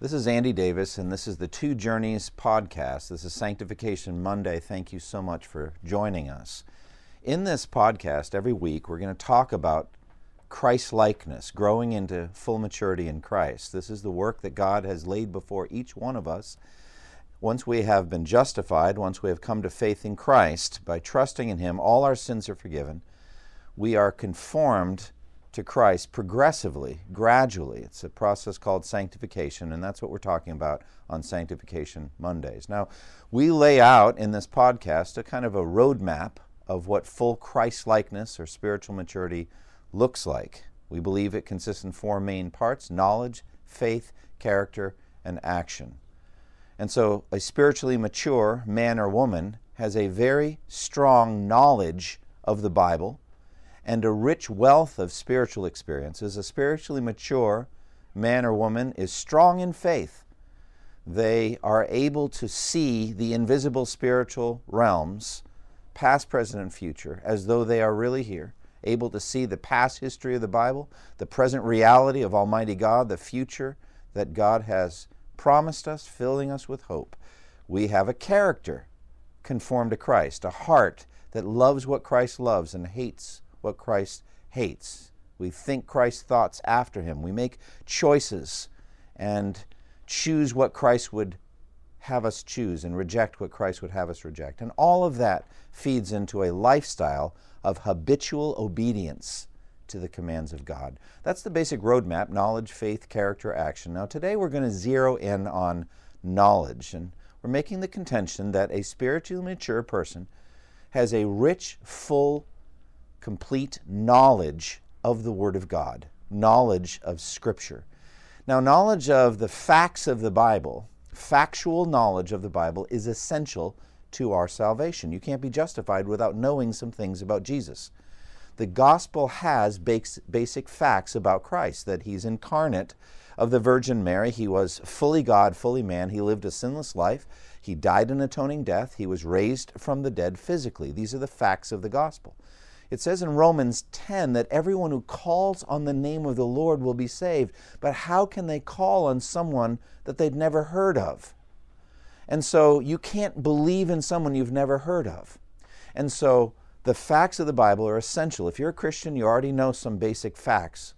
This is Andy Davis, and this is the Two Journeys podcast. This is Sanctification Monday. Thank you so much for joining us. In this podcast, every week, we're going to talk about Christ likeness, growing into full maturity in Christ. This is the work that God has laid before each one of us. Once we have been justified, once we have come to faith in Christ, by trusting in Him, all our sins are forgiven. We are conformed to Christ progressively, gradually. It's a process called sanctification, and that's what we're talking about on Sanctification Mondays. Now, we lay out in this podcast a kind of a roadmap of what full Christ likeness or spiritual maturity looks like. We believe it consists in four main parts knowledge, faith, character, and action. And so, a spiritually mature man or woman has a very strong knowledge of the Bible and a rich wealth of spiritual experiences, a spiritually mature man or woman is strong in faith. They are able to see the invisible spiritual realms, past, present, and future, as though they are really here, able to see the past history of the Bible, the present reality of Almighty God, the future that God has promised us, filling us with hope. We have a character conformed to Christ, a heart that loves what Christ loves and hates what Christ hates. We think Christ's thoughts after him. We make choices and choose what Christ would have us choose and reject what Christ would have us reject. And all of that feeds into a lifestyle of habitual obedience to the commands of God. That's the basic roadmap knowledge, faith, character, action. Now, today we're going to zero in on knowledge. And we're making the contention that a spiritually mature person has a rich, full complete knowledge of the Word of God, knowledge of Scripture. Now, knowledge of the facts of the Bible, factual knowledge of the Bible, is essential to our salvation. You can't be justified without knowing some things about Jesus. The gospel has basic facts about Christ that he's incarnate of the Virgin Mary. He was fully God, fully man. He lived a sinless life. He died an atoning death. He was raised from the dead physically. These are the facts of the gospel. It says in Romans 10 that everyone who calls on the name of the Lord will be saved. But how can they call on someone that they'd never heard of? And so you can't believe in someone you've never heard of. And so the facts of the Bible are essential. If you're a Christian, you already know some basic facts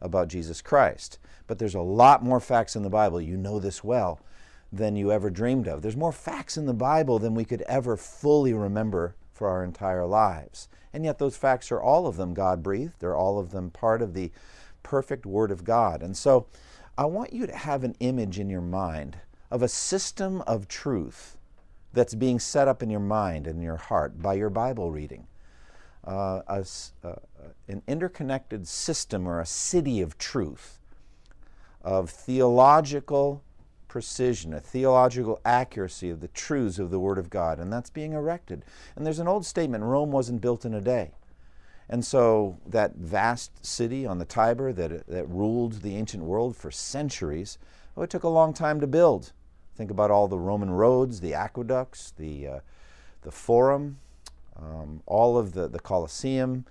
about Jesus Christ. But there's a lot more facts in the Bible. You know this well than you ever dreamed of. There's more facts in the Bible than we could ever fully remember for our entire lives. And yet, those facts are all of them God breathed, they're all of them part of the perfect Word of God. And so, I want you to have an image in your mind of a system of truth that's being set up in your mind and your heart by your Bible reading. Uh, a, uh, an interconnected system or a city of truth, of theological precision, a theological accuracy of the truths of the Word of God, and that's being erected. And there's an old statement Rome wasn't built in a day. And so that vast city on the Tiber that, that ruled the ancient world for centuries, well, it took a long time to build. Think about all the Roman roads, the aqueducts, the, uh, the Forum, um, all of the, the Colosseum,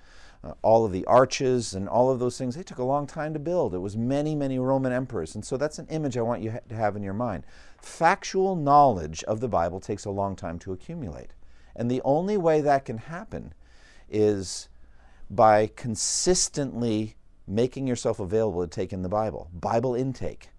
uh, all of the arches and all of those things, they took a long time to build. It was many, many Roman emperors. And so that's an image I want you ha- to have in your mind. Factual knowledge of the Bible takes a long time to accumulate. And the only way that can happen is by consistently making yourself available to take in the Bible, Bible intake.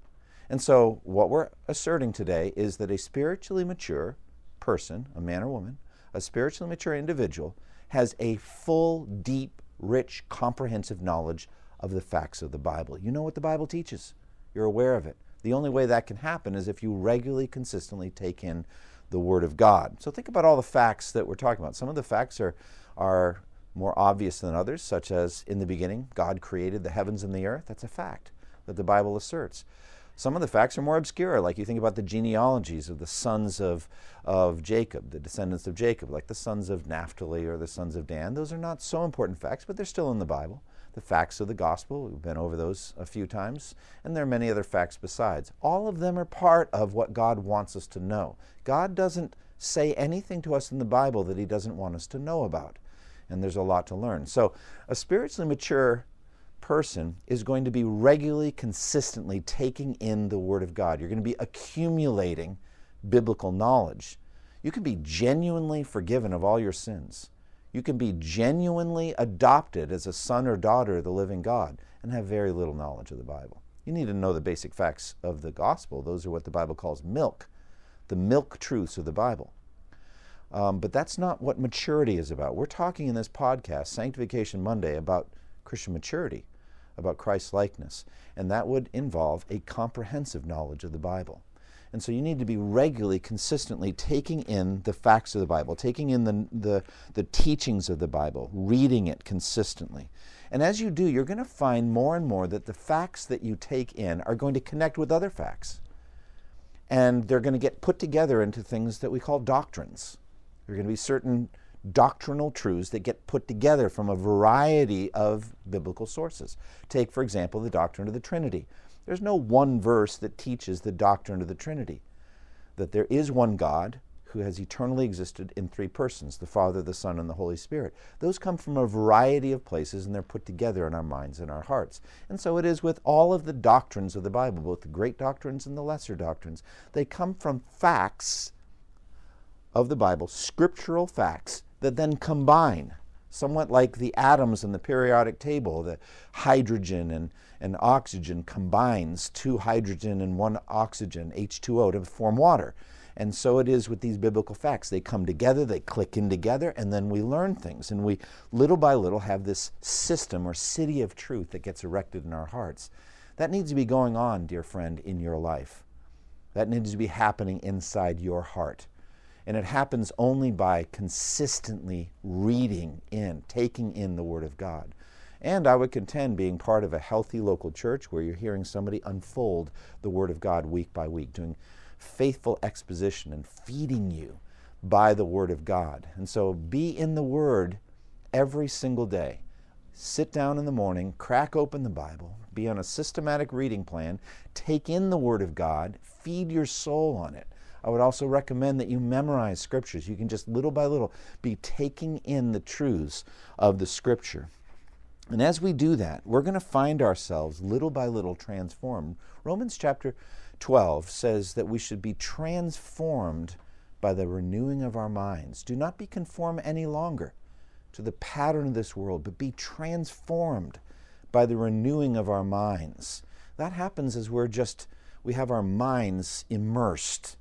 And so, what we're asserting today is that a spiritually mature person, a man or woman, a spiritually mature individual, has a full, deep rich, comprehensive knowledge of the facts of the Bible. You know what the Bible teaches, you're aware of it. The only way that can happen is if you regularly, consistently take in the Word of God. So think about all the facts that we're talking about. Some of the facts are, are more obvious than others, such as in the beginning, God created the heavens and the earth. That's a fact that the Bible asserts. Some of the facts are more obscure, like you think about the genealogies of the sons of, of Jacob, the descendants of Jacob, like the sons of Naphtali or the sons of Dan. Those are not so important facts, but they're still in the Bible. The facts of the gospel, we've been over those a few times, and there are many other facts besides. All of them are part of what God wants us to know. God doesn't say anything to us in the Bible that He doesn't want us to know about, and there's a lot to learn. So, a spiritually mature person is going to be regularly, consistently taking in the Word of God. You're going to be accumulating biblical knowledge. You can be genuinely forgiven of all your sins. You can be genuinely adopted as a son or daughter of the living God and have very little knowledge of the Bible. You need to know the basic facts of the gospel. Those are what the Bible calls milk, the milk truths of the Bible. Um, but that's not what maturity is about. We're talking in this podcast, Sanctification Monday, about Christian maturity, about Christ's likeness. And that would involve a comprehensive knowledge of the Bible. And so you need to be regularly, consistently taking in the facts of the Bible, taking in the, the, the teachings of the Bible, reading it consistently. And as you do, you're going to find more and more that the facts that you take in are going to connect with other facts. And they're going to get put together into things that we call doctrines. There are going to be certain doctrinal truths that get put together from a variety of biblical sources. Take, for example, the doctrine of the Trinity. There's no one verse that teaches the doctrine of the Trinity, that there is one God who has eternally existed in three persons the Father, the Son, and the Holy Spirit. Those come from a variety of places and they're put together in our minds and our hearts. And so it is with all of the doctrines of the Bible, both the great doctrines and the lesser doctrines. They come from facts of the Bible, scriptural facts that then combine, somewhat like the atoms in the periodic table, the hydrogen and, and oxygen combines two hydrogen and one oxygen, H2O, to form water. And so it is with these biblical facts. They come together, they click in together, and then we learn things. And we, little by little, have this system or city of truth that gets erected in our hearts. That needs to be going on, dear friend, in your life. That needs to be happening inside your heart. And it happens only by consistently reading in, taking in the Word of God. And I would contend being part of a healthy local church where you're hearing somebody unfold the Word of God week by week, doing faithful exposition and feeding you by the Word of God. And so be in the Word every single day. Sit down in the morning, crack open the Bible, be on a systematic reading plan, take in the Word of God, feed your soul on it. I would also recommend that you memorize scriptures. You can just little by little be taking in the truths of the scripture. And as we do that, we're going to find ourselves little by little transformed. Romans chapter 12 says that we should be transformed by the renewing of our minds. Do not be conformed any longer to the pattern of this world, but be transformed by the renewing of our minds. That happens as we're just, we have our minds immersed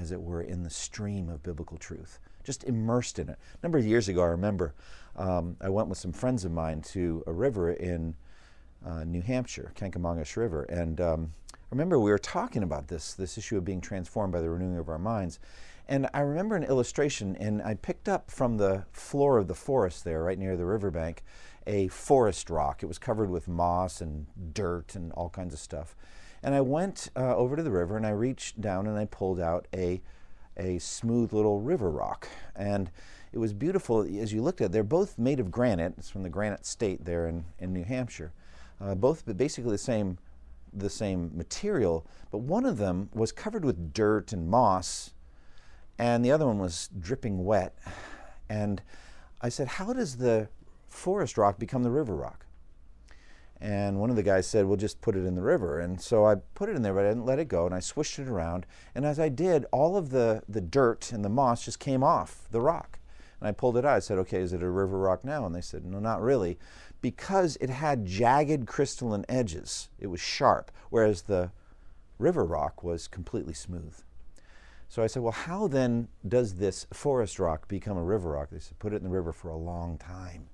as it were, in the stream of biblical truth, just immersed in it. A number of years ago, I remember um, I went with some friends of mine to a river in uh, New Hampshire, Kancamagus River, and um, I remember we were talking about this, this issue of being transformed by the renewing of our minds. And I remember an illustration, and I picked up from the floor of the forest there, right near the riverbank, a forest rock. It was covered with moss and dirt and all kinds of stuff. And I went uh, over to the river and I reached down and I pulled out a, a smooth little river rock. And it was beautiful as you looked at it. They're both made of granite. It's from the Granite State there in, in New Hampshire. Uh, both basically the same, the same material, but one of them was covered with dirt and moss, and the other one was dripping wet. And I said, How does the forest rock become the river rock? And one of the guys said, We'll just put it in the river. And so I put it in there, but I didn't let it go. And I swished it around. And as I did, all of the, the dirt and the moss just came off the rock. And I pulled it out. I said, Okay, is it a river rock now? And they said, No, not really. Because it had jagged crystalline edges, it was sharp, whereas the river rock was completely smooth. So I said, Well, how then does this forest rock become a river rock? They said, Put it in the river for a long time.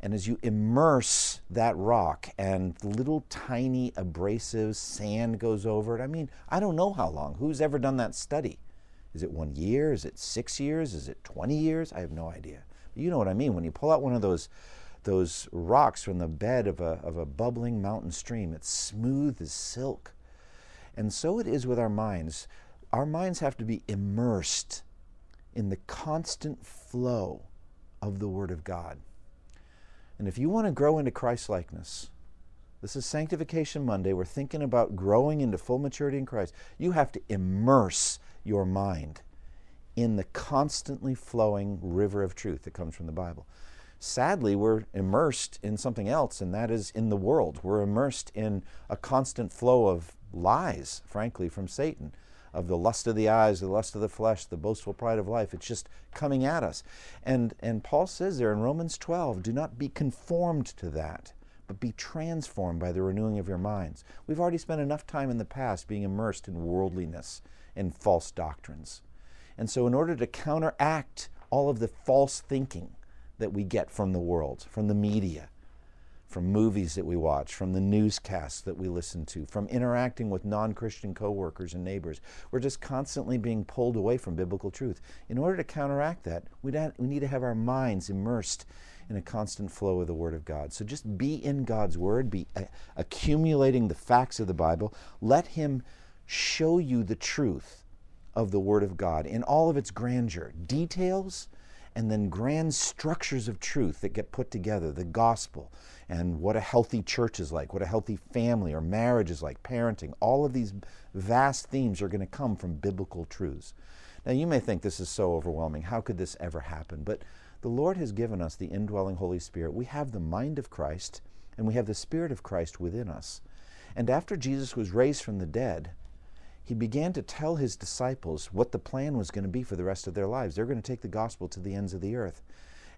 And as you immerse that rock and little tiny abrasive sand goes over it, I mean, I don't know how long. Who's ever done that study? Is it one year? Is it six years? Is it 20 years? I have no idea. But you know what I mean. When you pull out one of those, those rocks from the bed of a, of a bubbling mountain stream, it's smooth as silk. And so it is with our minds. Our minds have to be immersed in the constant flow of the Word of God. And if you want to grow into Christ likeness, this is Sanctification Monday. We're thinking about growing into full maturity in Christ. You have to immerse your mind in the constantly flowing river of truth that comes from the Bible. sadly, we're immersed in something else, and that is in the world. We're immersed in a constant flow of lies, frankly, from Satan, of the lust of the eyes, the lust of the flesh, the boastful pride of life. It's just coming at us. And, and Paul says there in Romans 12, do not be conformed to that, but be transformed by the renewing of your minds. We've already spent enough time in the past being immersed in worldliness and false doctrines. And so, in order to counteract all of the false thinking that we get from the world, from the media, from movies that we watch, from the newscasts that we listen to, from interacting with non Christian coworkers and neighbors. We're just constantly being pulled away from biblical truth. In order to counteract that, we need to have our minds immersed in a constant flow of the Word of God. So just be in God's Word, be uh, accumulating the facts of the Bible. Let Him show you the truth of the Word of God in all of its grandeur. Details and then grand structures of truth that get put together the gospel and what a healthy church is like, what a healthy family or marriage is like, parenting. All of these vast themes are going to come from biblical truths. Now, you may think this is so overwhelming. How could this ever happen? But the Lord has given us the indwelling Holy Spirit. We have the mind of Christ and we have the Spirit of Christ within us. And after Jesus was raised from the dead, he began to tell his disciples what the plan was going to be for the rest of their lives. They're going to take the gospel to the ends of the earth.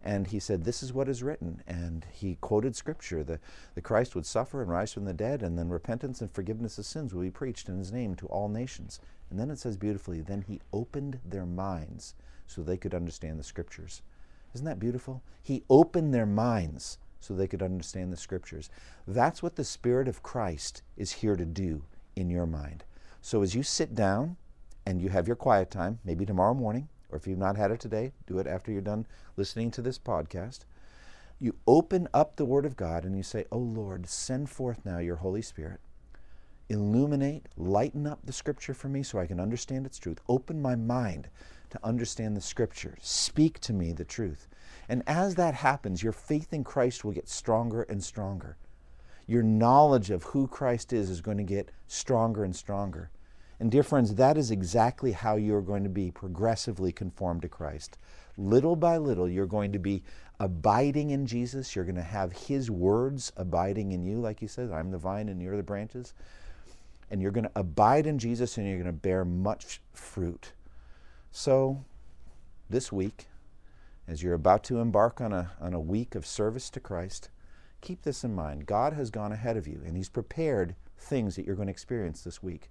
And he said, This is what is written. And he quoted scripture the, the Christ would suffer and rise from the dead, and then repentance and forgiveness of sins will be preached in his name to all nations. And then it says beautifully, Then he opened their minds so they could understand the scriptures. Isn't that beautiful? He opened their minds so they could understand the scriptures. That's what the Spirit of Christ is here to do in your mind. So as you sit down and you have your quiet time, maybe tomorrow morning, or if you've not had it today, do it after you're done listening to this podcast. You open up the Word of God and you say, Oh Lord, send forth now your Holy Spirit. Illuminate, lighten up the Scripture for me so I can understand its truth. Open my mind to understand the Scripture. Speak to me the truth. And as that happens, your faith in Christ will get stronger and stronger your knowledge of who Christ is is going to get stronger and stronger. And, dear friends, that is exactly how you're going to be progressively conformed to Christ. Little by little, you're going to be abiding in Jesus. You're going to have His words abiding in you, like He says, I'm the vine and you're the branches. And you're going to abide in Jesus and you're going to bear much fruit. So, this week, as you're about to embark on a, on a week of service to Christ, keep this in mind. God has gone ahead of you, and He's prepared things that you're going to experience this week.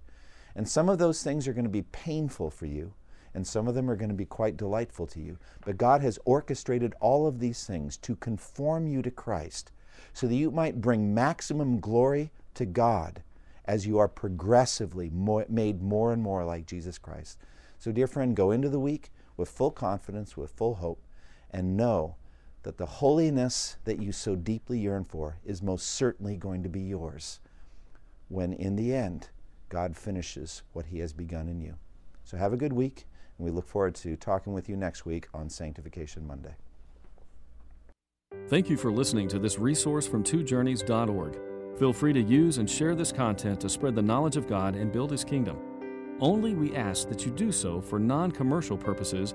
And some of those things are going to be painful for you, and some of them are going to be quite delightful to you. But God has orchestrated all of these things to conform you to Christ so that you might bring maximum glory to God as you are progressively more, made more and more like Jesus Christ. So, dear friend, go into the week with full confidence, with full hope, and know that the holiness that you so deeply yearn for is most certainly going to be yours when, in the end, God finishes what He has begun in you. So, have a good week, and we look forward to talking with you next week on Sanctification Monday. Thank you for listening to this resource from twojourneys.org. Feel free to use and share this content to spread the knowledge of God and build His kingdom. Only we ask that you do so for non commercial purposes